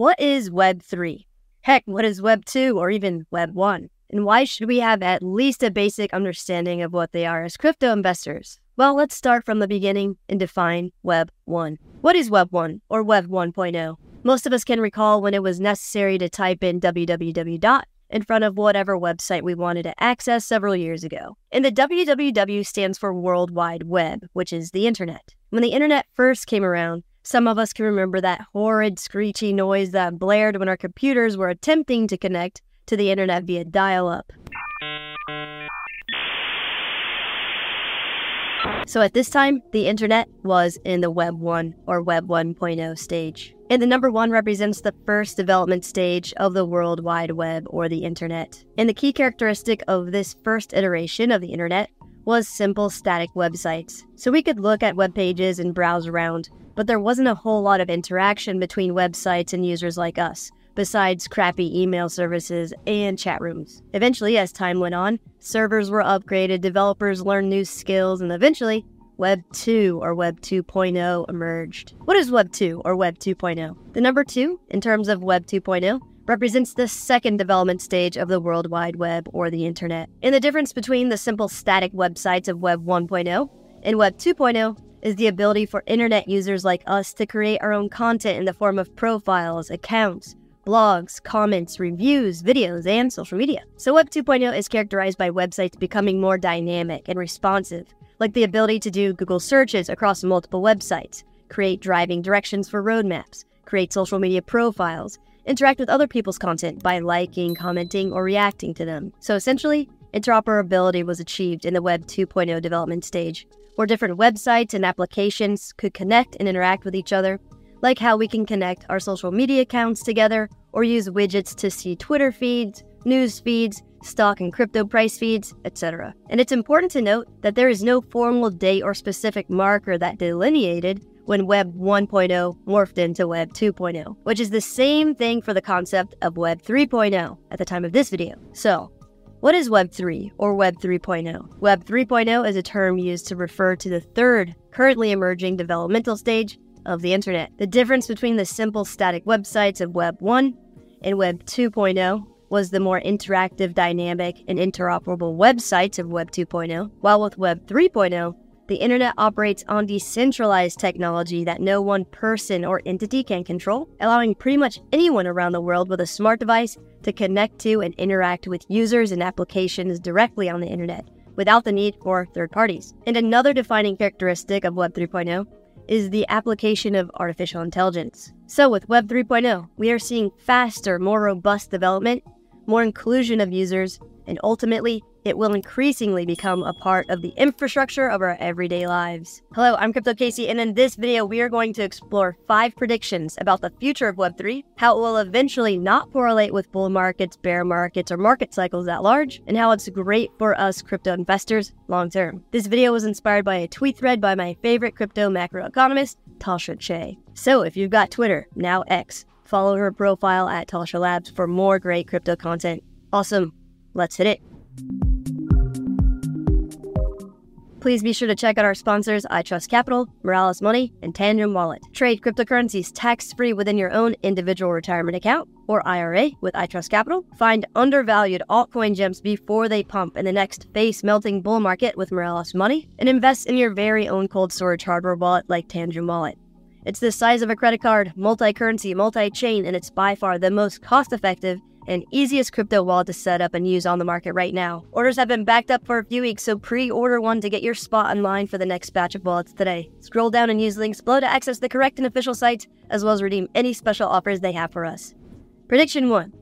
What is Web 3? Heck, what is Web 2 or even Web 1? And why should we have at least a basic understanding of what they are as crypto investors? Well, let's start from the beginning and define Web 1. What is Web 1 or Web 1.0? Most of us can recall when it was necessary to type in www in front of whatever website we wanted to access several years ago. And the www stands for World Wide Web, which is the internet. When the internet first came around, some of us can remember that horrid screechy noise that blared when our computers were attempting to connect to the internet via dial up. So at this time, the internet was in the Web 1 or Web 1.0 stage. And the number one represents the first development stage of the World Wide Web or the internet. And the key characteristic of this first iteration of the internet was simple static websites. So we could look at web pages and browse around, but there wasn't a whole lot of interaction between websites and users like us besides crappy email services and chat rooms. Eventually, as time went on, servers were upgraded, developers learned new skills, and eventually, Web 2 or Web 2.0 emerged. What is Web 2 or Web 2.0? The number 2, in terms of Web 2.0, represents the second development stage of the World Wide Web or the Internet. And the difference between the simple static websites of Web 1.0 and Web 2.0 is the ability for internet users like us to create our own content in the form of profiles, accounts, blogs, comments, reviews, videos, and social media. So, Web 2.0 is characterized by websites becoming more dynamic and responsive, like the ability to do Google searches across multiple websites, create driving directions for roadmaps, create social media profiles, interact with other people's content by liking, commenting, or reacting to them. So, essentially, interoperability was achieved in the Web 2.0 development stage, where different websites and applications could connect and interact with each other like how we can connect our social media accounts together or use widgets to see Twitter feeds, news feeds, stock and crypto price feeds, etc. And it's important to note that there is no formal date or specific marker that delineated when Web 1.0 morphed into Web 2.0, which is the same thing for the concept of Web 3.0 at the time of this video. So, what is Web 3 or Web 3.0? Web 3.0 is a term used to refer to the third currently emerging developmental stage of the internet. The difference between the simple static websites of Web 1 and Web 2.0 was the more interactive, dynamic, and interoperable websites of Web 2.0, while with Web 3.0, the internet operates on decentralized technology that no one person or entity can control, allowing pretty much anyone around the world with a smart device to connect to and interact with users and applications directly on the internet without the need for third parties. And another defining characteristic of Web 3.0 is the application of artificial intelligence. So, with Web 3.0, we are seeing faster, more robust development, more inclusion of users, and ultimately, it will increasingly become a part of the infrastructure of our everyday lives. Hello, I'm Crypto Casey, and in this video, we are going to explore five predictions about the future of Web3, how it will eventually not correlate with bull markets, bear markets, or market cycles at large, and how it's great for us crypto investors long term. This video was inspired by a tweet thread by my favorite crypto macroeconomist, Tascha Che. So if you've got Twitter, now X, follow her profile at Tascha Labs for more great crypto content. Awesome. Let's hit it. Please be sure to check out our sponsors, iTrust Capital, Moralis Money, and Tangem Wallet. Trade cryptocurrencies tax-free within your own individual retirement account or IRA with iTrust Capital. Find undervalued altcoin gems before they pump in the next face-melting bull market with Moralis Money, and invest in your very own cold storage hardware wallet like Tangem Wallet. It's the size of a credit card, multi-currency, multi-chain, and it's by far the most cost-effective and easiest crypto wallet to set up and use on the market right now. Orders have been backed up for a few weeks, so pre order one to get your spot in line for the next batch of wallets today. Scroll down and use links below to access the correct and official sites, as well as redeem any special offers they have for us. Prediction 1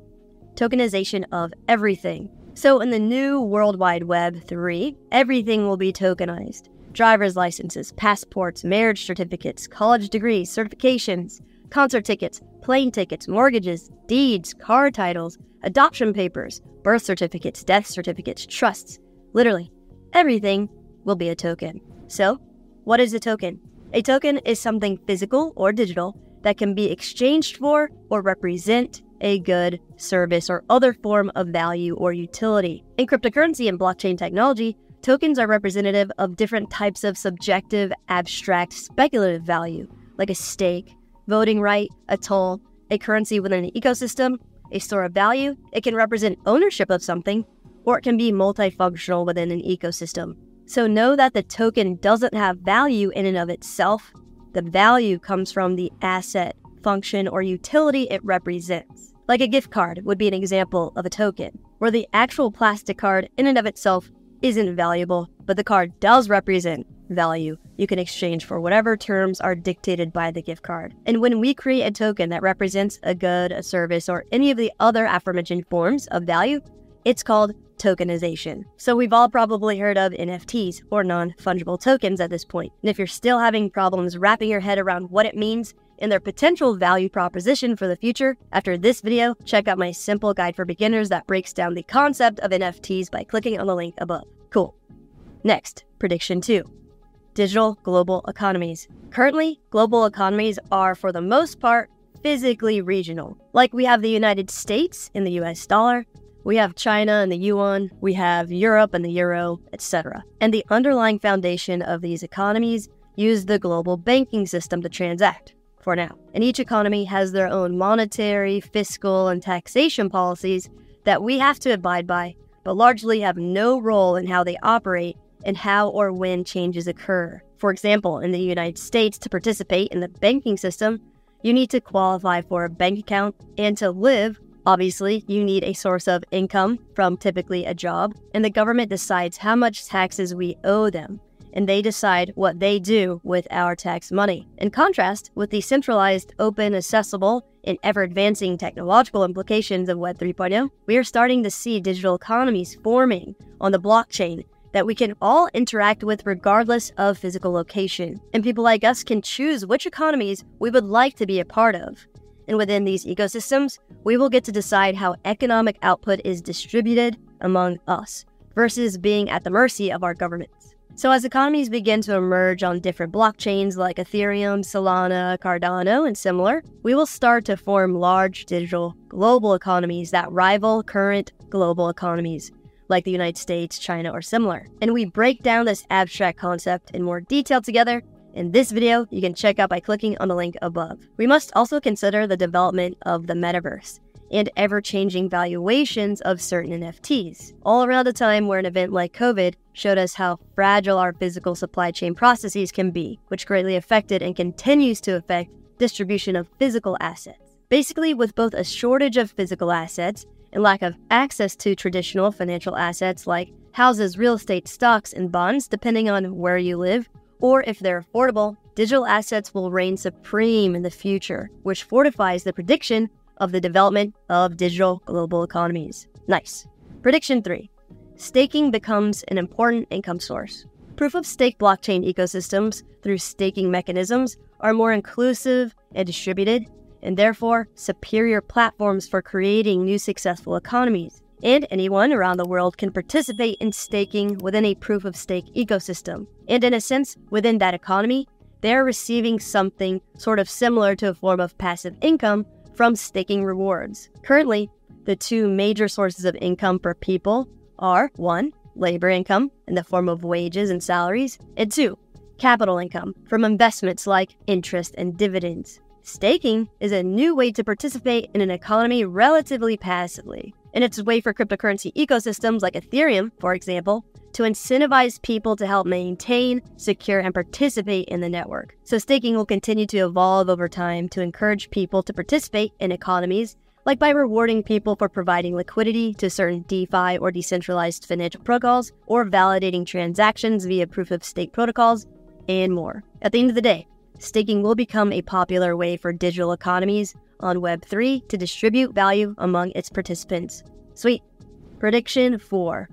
Tokenization of everything. So, in the new World Wide Web 3, everything will be tokenized driver's licenses, passports, marriage certificates, college degrees, certifications, concert tickets, plane tickets, mortgages, deeds, car titles, adoption papers, birth certificates, death certificates, trusts. Literally, everything will be a token. So, what is a token? A token is something physical or digital that can be exchanged for or represent a good, service, or other form of value or utility. In cryptocurrency and blockchain technology, tokens are representative of different types of subjective, abstract, speculative value, like a stake, voting right, a toll, a currency within an ecosystem, a store of value, it can represent ownership of something, or it can be multifunctional within an ecosystem. So know that the token doesn't have value in and of itself. The value comes from the asset, function, or utility it represents. Like a gift card would be an example of a token, where the actual plastic card in and of itself isn't valuable, but the card does represent value you can exchange for whatever terms are dictated by the gift card. And when we create a token that represents a good, a service, or any of the other aforementioned forms of value, it's called tokenization. So we've all probably heard of NFTs or non fungible tokens at this point. And if you're still having problems wrapping your head around what it means and their potential value proposition for the future, after this video, check out my simple guide for beginners that breaks down the concept of NFTs by clicking on the link above. Cool. Next, prediction two digital global economies. Currently, global economies are, for the most part, physically regional. Like we have the United States in the US dollar, we have China and the yuan, we have Europe and the euro, etc. And the underlying foundation of these economies use the global banking system to transact for now. And each economy has their own monetary, fiscal, and taxation policies that we have to abide by, but largely have no role in how they operate and how or when changes occur. For example, in the United States, to participate in the banking system, you need to qualify for a bank account, and to live, obviously, you need a source of income from typically a job, and the government decides how much taxes we owe them, and they decide what they do with our tax money. In contrast, with the centralized, open, accessible, and ever advancing technological implications of Web 3.0, we are starting to see digital economies forming on the blockchain that we can all interact with regardless of physical location. And people like us can choose which economies we would like to be a part of. And within these ecosystems, we will get to decide how economic output is distributed among us versus being at the mercy of our governments. So, as economies begin to emerge on different blockchains like Ethereum, Solana, Cardano, and similar, we will start to form large digital global economies that rival current global economies like the United States, China, or similar. And we break down this abstract concept in more detail together in this video you can check out by clicking on the link above. We must also consider the development of the metaverse and ever changing valuations of certain NFTs, all around a time where an event like COVID showed us how fragile our physical supply chain processes can be, which greatly affected and continues to affect distribution of physical assets. Basically, with both a shortage of physical assets and lack of access to traditional financial assets like houses, real estate, stocks, and bonds, depending on where you live, or if they're affordable, digital assets will reign supreme in the future, which fortifies the prediction of the development of digital global economies. Nice. Prediction 3 Staking becomes an important income source. Proof of stake blockchain ecosystems through staking mechanisms are more inclusive and distributed, and therefore superior platforms for creating new successful economies. And anyone around the world can participate in staking within a proof of stake ecosystem. And in a sense, within that economy, they're receiving something sort of similar to a form of passive income from staking rewards. Currently, the two major sources of income for people are one, labor income in the form of wages and salaries, and two, capital income from investments like interest and dividends. Staking is a new way to participate in an economy relatively passively. And it's a way for cryptocurrency ecosystems like Ethereum, for example, to incentivize people to help maintain, secure, and participate in the network. So, staking will continue to evolve over time to encourage people to participate in economies, like by rewarding people for providing liquidity to certain DeFi or decentralized financial protocols, or validating transactions via proof of stake protocols, and more. At the end of the day, staking will become a popular way for digital economies on Web3 to distribute value among its participants. Sweet. Prediction 4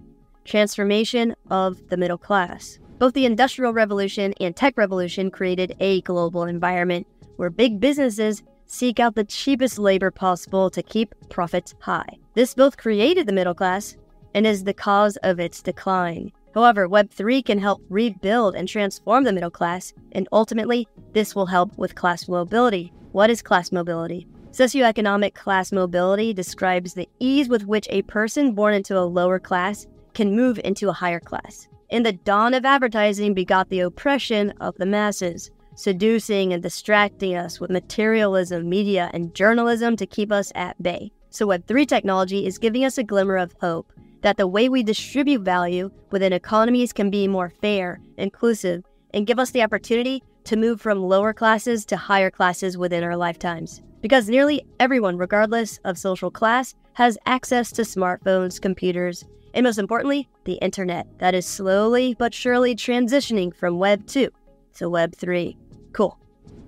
Transformation of the middle class. Both the Industrial Revolution and Tech Revolution created a global environment where big businesses seek out the cheapest labor possible to keep profits high. This both created the middle class and is the cause of its decline. However, Web3 can help rebuild and transform the middle class, and ultimately, this will help with class mobility. What is class mobility? Socioeconomic class mobility describes the ease with which a person born into a lower class can move into a higher class. In the dawn of advertising begot the oppression of the masses. seducing and distracting us with materialism, media, and journalism to keep us at bay. So, Web3 technology is giving us a glimmer of hope that the way we distribute value within economies can be more fair, inclusive, and give us the opportunity to move from lower classes to higher classes within our lifetimes. Because nearly everyone, regardless of social class, has access to smartphones, computers, and most importantly, the internet that is slowly but surely transitioning from Web 2 to Web 3. Cool.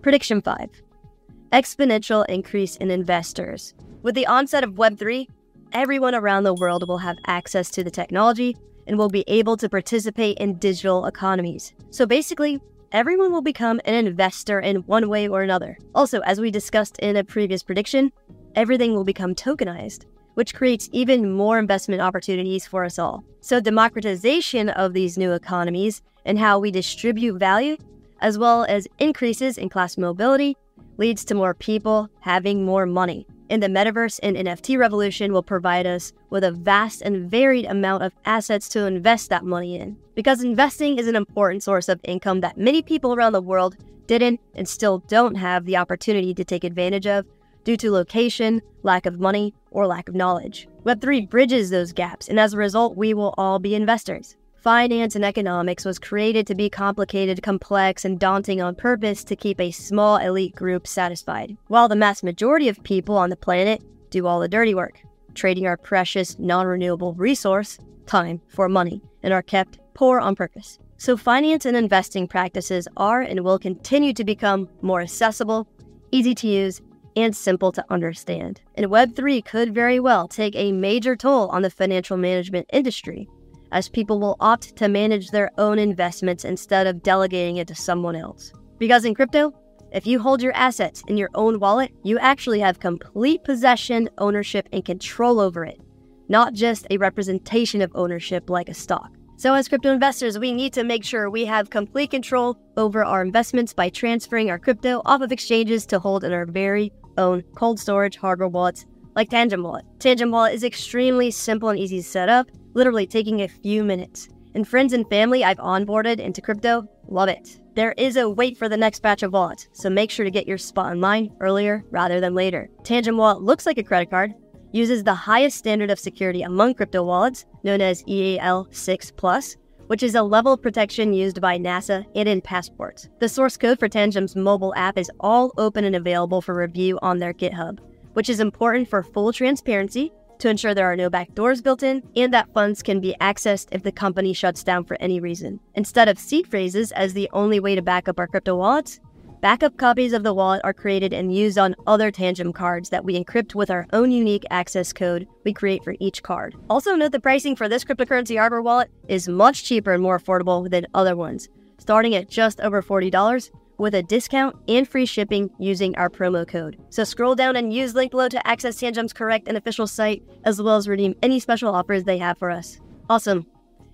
Prediction 5 Exponential increase in investors. With the onset of Web 3, everyone around the world will have access to the technology and will be able to participate in digital economies. So basically, everyone will become an investor in one way or another. Also, as we discussed in a previous prediction, everything will become tokenized, which creates even more investment opportunities for us all. So, democratization of these new economies and how we distribute value, as well as increases in class mobility, leads to more people having more money And the metaverse and NFT revolution will provide us with a vast and varied amount of assets to invest that money in. Because investing is an important source of income that many people around the world didn't and still don't have the opportunity to take advantage of due to location, lack of money, or lack of knowledge. Web3 bridges those gaps, and as a result, we will all be investors finance and economics was created to be complicated, complex, and daunting on purpose to keep a small elite group satisfied, while the mass majority of people on the planet do all the dirty work, trading our precious, non renewable resource, time, for money, and are kept poor on purpose. So, finance and investing practices are and will continue to become more accessible, easy to use, and simple to understand. And Web3 could very well take a major toll on the financial management industry as people will opt to manage their own investments instead of delegating it to someone else. Because in crypto, if you hold your assets in your own wallet, you actually have complete possession, ownership, and control over it, not just a representation of ownership like a stock. So, as crypto investors, we need to make sure we have complete control over our investments by transferring our crypto off of exchanges to hold in our very own cold storage hardware wallets like Tangem Wallet. Tangem Wallet is extremely simple and easy to set up, literally taking a few minutes. And friends and family I've onboarded into crypto love it. There is a wait for the next batch of wallets, so make sure to get your spot online earlier rather than later. Tangem Wallet looks like a credit card, uses the highest standard of security among crypto wallets, known as EAL6 Plus, which is a level of protection used by NASA and in passports. The source code for Tangem's mobile app is all open and available for review on their GitHub, which is important for full transparency to ensure there are no backdoors built in and that funds can be accessed if the company shuts down for any reason. Instead of seed phrases as the only way to back up our crypto wallets, backup copies of the wallet are created and used on other Tangem cards that we encrypt with our own unique access code we create for each card. Also note the pricing for this cryptocurrency hardware wallet is much cheaper and more affordable than other ones, starting at just over $40 with a discount and free shipping using our promo code. So scroll down and use link below to access Tangem's correct and official site, as well as redeem any special offers they have for us. Awesome.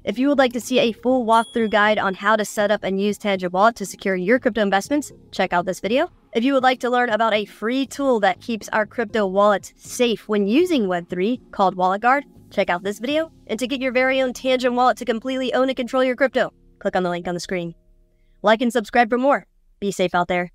If you would like to see a full walkthrough guide on how to set up and use Tangem Wallet to secure your crypto investments, check out this video. If you would like to learn about a free tool that keeps our crypto wallets safe when using Web3 called Wallet Guard, check out this video. And to get your very own Tangem wallet to completely own and control your crypto, click on the link on the screen. Like and subscribe for more. Be safe out there.